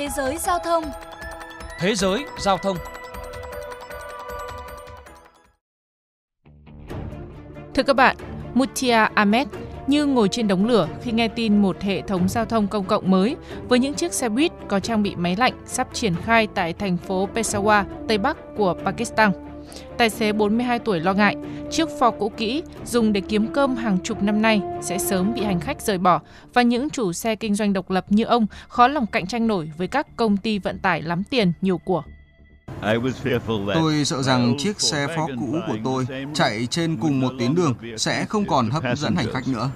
Thế giới giao thông Thế giới giao thông Thưa các bạn, Mutia Ahmed như ngồi trên đống lửa khi nghe tin một hệ thống giao thông công cộng mới với những chiếc xe buýt có trang bị máy lạnh sắp triển khai tại thành phố Peshawar, Tây Bắc của Pakistan. Tài xế 42 tuổi lo ngại, chiếc Ford cũ kỹ dùng để kiếm cơm hàng chục năm nay sẽ sớm bị hành khách rời bỏ và những chủ xe kinh doanh độc lập như ông khó lòng cạnh tranh nổi với các công ty vận tải lắm tiền nhiều của. Tôi sợ rằng chiếc xe Ford cũ của tôi chạy trên cùng một tuyến đường sẽ không còn hấp dẫn hành khách nữa.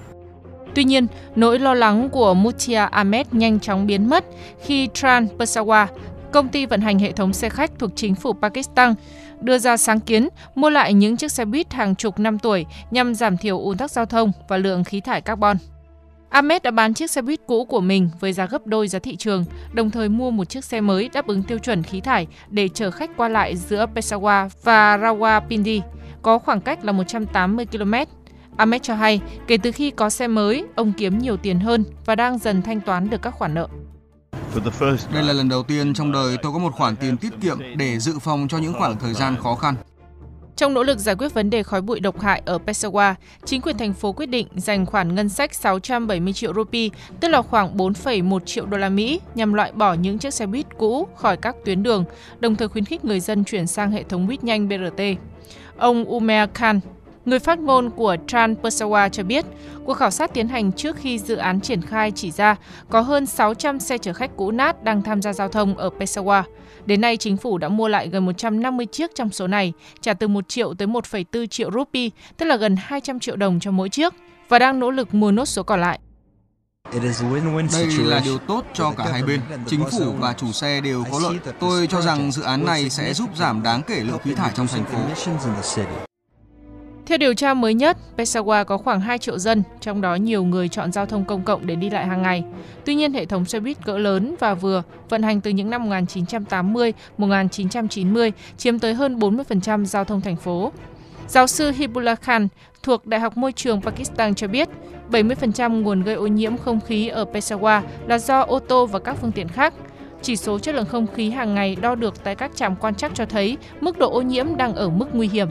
Tuy nhiên, nỗi lo lắng của Mutia Ahmed nhanh chóng biến mất khi Tran Peshawar, công ty vận hành hệ thống xe khách thuộc chính phủ Pakistan, đưa ra sáng kiến mua lại những chiếc xe buýt hàng chục năm tuổi nhằm giảm thiểu ùn tắc giao thông và lượng khí thải carbon. Ahmed đã bán chiếc xe buýt cũ của mình với giá gấp đôi giá thị trường, đồng thời mua một chiếc xe mới đáp ứng tiêu chuẩn khí thải để chở khách qua lại giữa Peshawar và Rawalpindi, có khoảng cách là 180 km. Ahmed cho hay, kể từ khi có xe mới, ông kiếm nhiều tiền hơn và đang dần thanh toán được các khoản nợ. Đây là lần đầu tiên trong đời tôi có một khoản tiền tiết kiệm để dự phòng cho những khoảng thời gian khó khăn. Trong nỗ lực giải quyết vấn đề khói bụi độc hại ở Peshawar, chính quyền thành phố quyết định dành khoản ngân sách 670 triệu rupee, tức là khoảng 4,1 triệu đô la Mỹ, nhằm loại bỏ những chiếc xe buýt cũ khỏi các tuyến đường, đồng thời khuyến khích người dân chuyển sang hệ thống buýt nhanh BRT. Ông Umer Khan, Người phát ngôn của Tran Peshawar cho biết, cuộc khảo sát tiến hành trước khi dự án triển khai chỉ ra có hơn 600 xe chở khách cũ nát đang tham gia giao thông ở Peshawar. Đến nay, chính phủ đã mua lại gần 150 chiếc trong số này, trả từ 1 triệu tới 1,4 triệu rupee, tức là gần 200 triệu đồng cho mỗi chiếc, và đang nỗ lực mua nốt số còn lại. Đây là điều tốt cho cả hai bên. Chính phủ và chủ xe đều có lợi. Tôi cho rằng dự án này sẽ giúp giảm đáng kể lượng khí thải trong thành phố. Theo điều tra mới nhất, Peshawar có khoảng 2 triệu dân, trong đó nhiều người chọn giao thông công cộng để đi lại hàng ngày. Tuy nhiên, hệ thống xe buýt cỡ lớn và vừa vận hành từ những năm 1980-1990 chiếm tới hơn 40% giao thông thành phố. Giáo sư Hibullah Khan thuộc Đại học Môi trường Pakistan cho biết, 70% nguồn gây ô nhiễm không khí ở Peshawar là do ô tô và các phương tiện khác. Chỉ số chất lượng không khí hàng ngày đo được tại các trạm quan trắc cho thấy mức độ ô nhiễm đang ở mức nguy hiểm.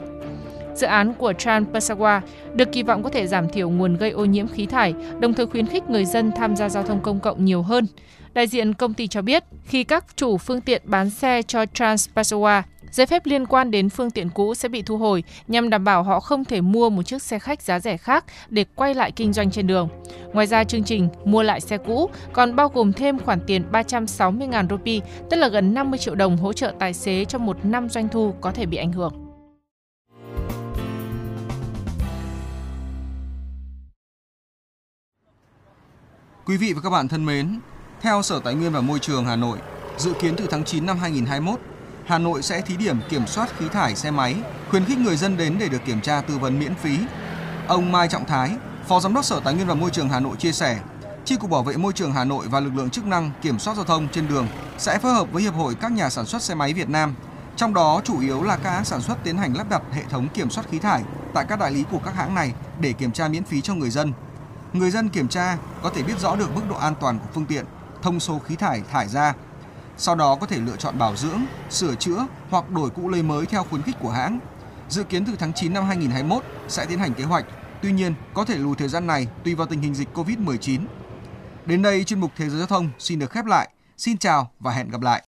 Dự án của Tran Pasawa được kỳ vọng có thể giảm thiểu nguồn gây ô nhiễm khí thải, đồng thời khuyến khích người dân tham gia giao thông công cộng nhiều hơn. Đại diện công ty cho biết, khi các chủ phương tiện bán xe cho Trans Pasawa, giấy phép liên quan đến phương tiện cũ sẽ bị thu hồi nhằm đảm bảo họ không thể mua một chiếc xe khách giá rẻ khác để quay lại kinh doanh trên đường. Ngoài ra, chương trình mua lại xe cũ còn bao gồm thêm khoản tiền 360.000 rupee, tức là gần 50 triệu đồng hỗ trợ tài xế cho một năm doanh thu có thể bị ảnh hưởng. Quý vị và các bạn thân mến, theo Sở Tài nguyên và Môi trường Hà Nội, dự kiến từ tháng 9 năm 2021, Hà Nội sẽ thí điểm kiểm soát khí thải xe máy, khuyến khích người dân đến để được kiểm tra tư vấn miễn phí. Ông Mai Trọng Thái, Phó Giám đốc Sở Tài nguyên và Môi trường Hà Nội chia sẻ, Chi cục Bảo vệ môi trường Hà Nội và lực lượng chức năng kiểm soát giao thông trên đường sẽ phối hợp với Hiệp hội các nhà sản xuất xe máy Việt Nam, trong đó chủ yếu là các hãng sản xuất tiến hành lắp đặt hệ thống kiểm soát khí thải tại các đại lý của các hãng này để kiểm tra miễn phí cho người dân người dân kiểm tra có thể biết rõ được mức độ an toàn của phương tiện, thông số khí thải thải ra. Sau đó có thể lựa chọn bảo dưỡng, sửa chữa hoặc đổi cũ lấy mới theo khuyến khích của hãng. Dự kiến từ tháng 9 năm 2021 sẽ tiến hành kế hoạch. Tuy nhiên, có thể lùi thời gian này tùy vào tình hình dịch Covid-19. Đến đây chuyên mục Thế giới giao thông xin được khép lại. Xin chào và hẹn gặp lại.